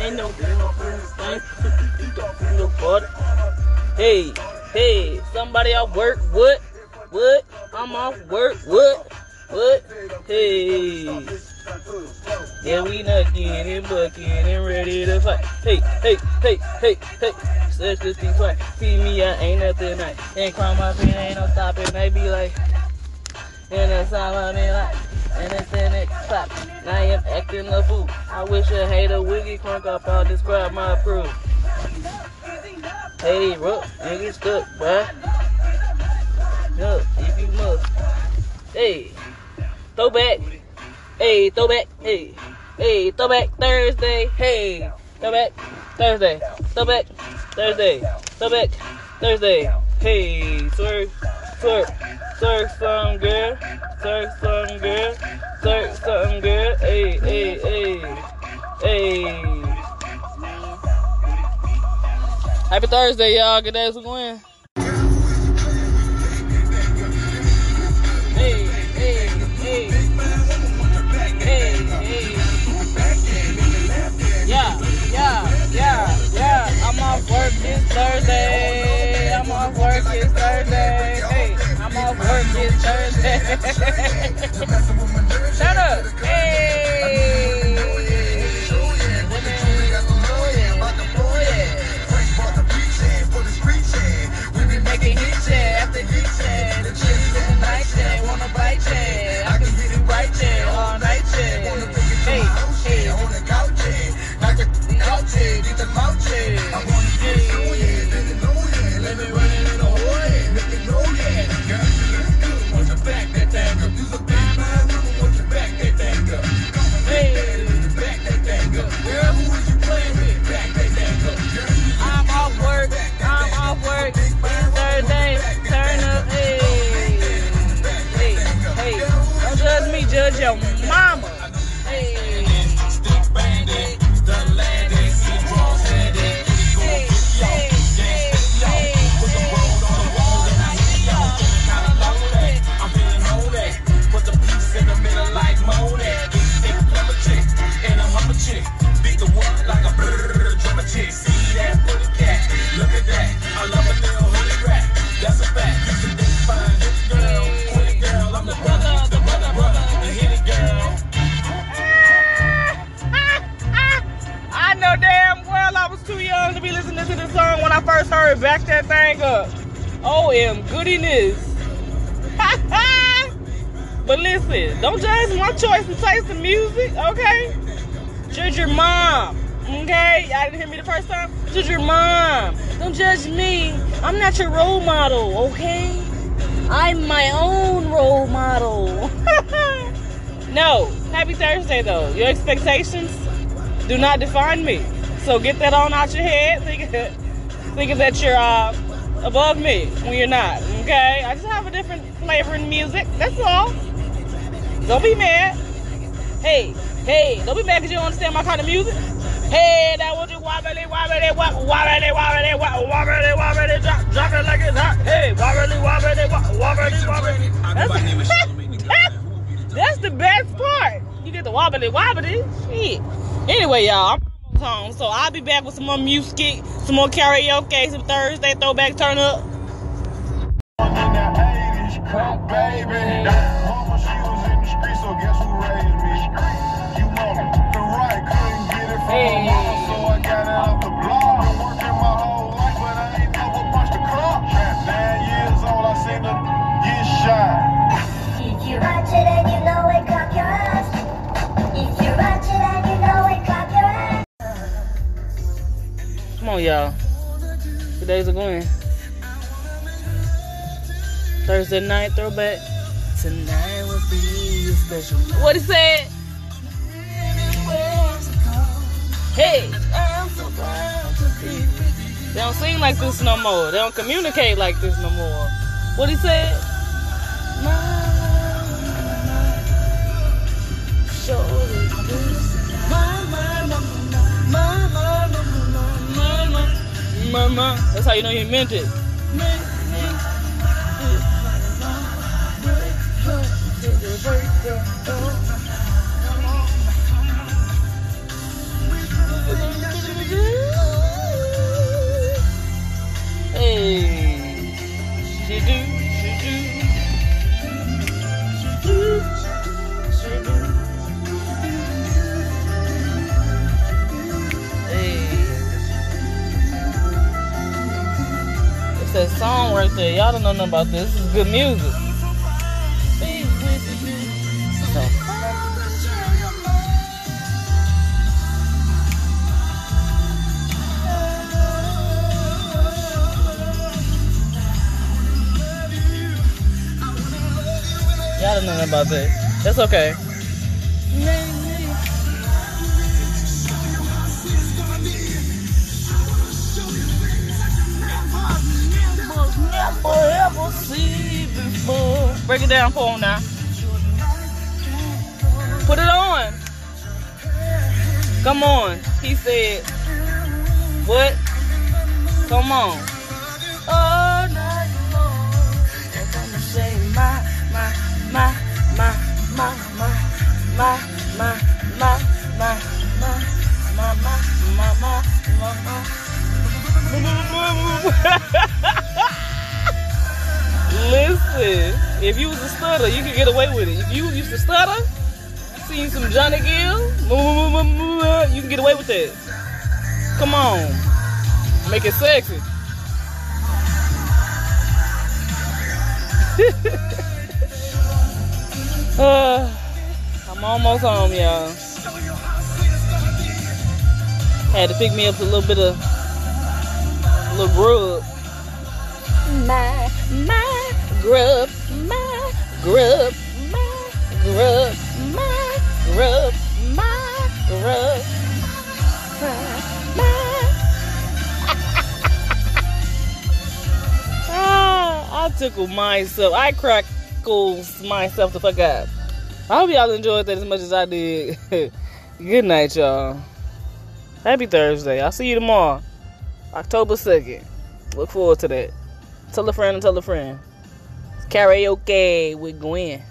Ain't no no. Hey, hey, somebody off work, what? What? I'm off work, what? What? Hey. Yeah, we knocking and bucking and ready to fight. Hey, hey, hey, hey, hey. Such this thing twice. See me, I ain't nothing nice. Ain't climb up and ain't no stopping. They be like, and that's how I be like. And it's in it, stop. Now I am acting a fool. I wish a hater get crunk up. I'll describe my proof. Hey, bro, nigga stuck, bruh. Look, if you must. Hey, throwback. Hey, throwback. Hey, hey, throwback Thursday. Hey, throwback Thursday. Throwback Thursday. Throwback Thursday. Hey, swerve, swerve, swerve some girl. Swerve some girl. Swerve some girl. Hey, hey, hey, hey. Happy Thursday, y'all. Good day, going. Thursday. judge I first heard Back That Thing Up. OM goodiness. but listen, don't judge my choice and taste in music, okay? Judge your mom, okay? Y'all didn't hear me the first time? Judge your mom. Don't judge me. I'm not your role model, okay? I'm my own role model. no, happy Thursday though. Your expectations do not define me. So get that on out your head, thinking, that you're uh, above me when you're not. Okay? I just have a different flavor in music. That's all. Don't be mad. Hey, hey, don't be mad because you don't understand my kind of music. Hey, that was just wobbly, wobbly, wobbly, wobbly, wobbly, wobbly, wobbly, drop, drop it like it's hot. Hey, wobbly, wobbly, wobbly, wobbly. That's, that's the best part. You get the wobbly, wobbly. Shit. Anyway, y'all, I'm home, so I'll be back with some more music, some more karaoke, some Thursday throwback turn up. Days are going. Thursday night throwback. Tonight will be special. What he said? Hey. They don't sing like this no more. They don't communicate like this no more. What he said? Mama. That's how you know he meant it. Hey, do. That song right there. Y'all don't know nothing about this. This is good music. Y'all don't know nothing about that. That's okay. Break it down for him now. Put it on. Come on. He said, What? Come on. Oh, if you was a stutter, you could get away with it. If you used to stutter, seen some Johnny Gill, you can get away with that. Come on, make it sexy. uh, I'm almost home, y'all. Had to pick me up a little bit of little grub. My, my grub, grub, my grub, my grub, my grub. My, my. ah, I tickle myself. I crackles myself the fuck up. I hope y'all enjoyed that as much as I did. Good night, y'all. Happy Thursday. I'll see you tomorrow. October 2nd. Look forward to that. Tell a friend and tell a friend. Karaoke with Gwen.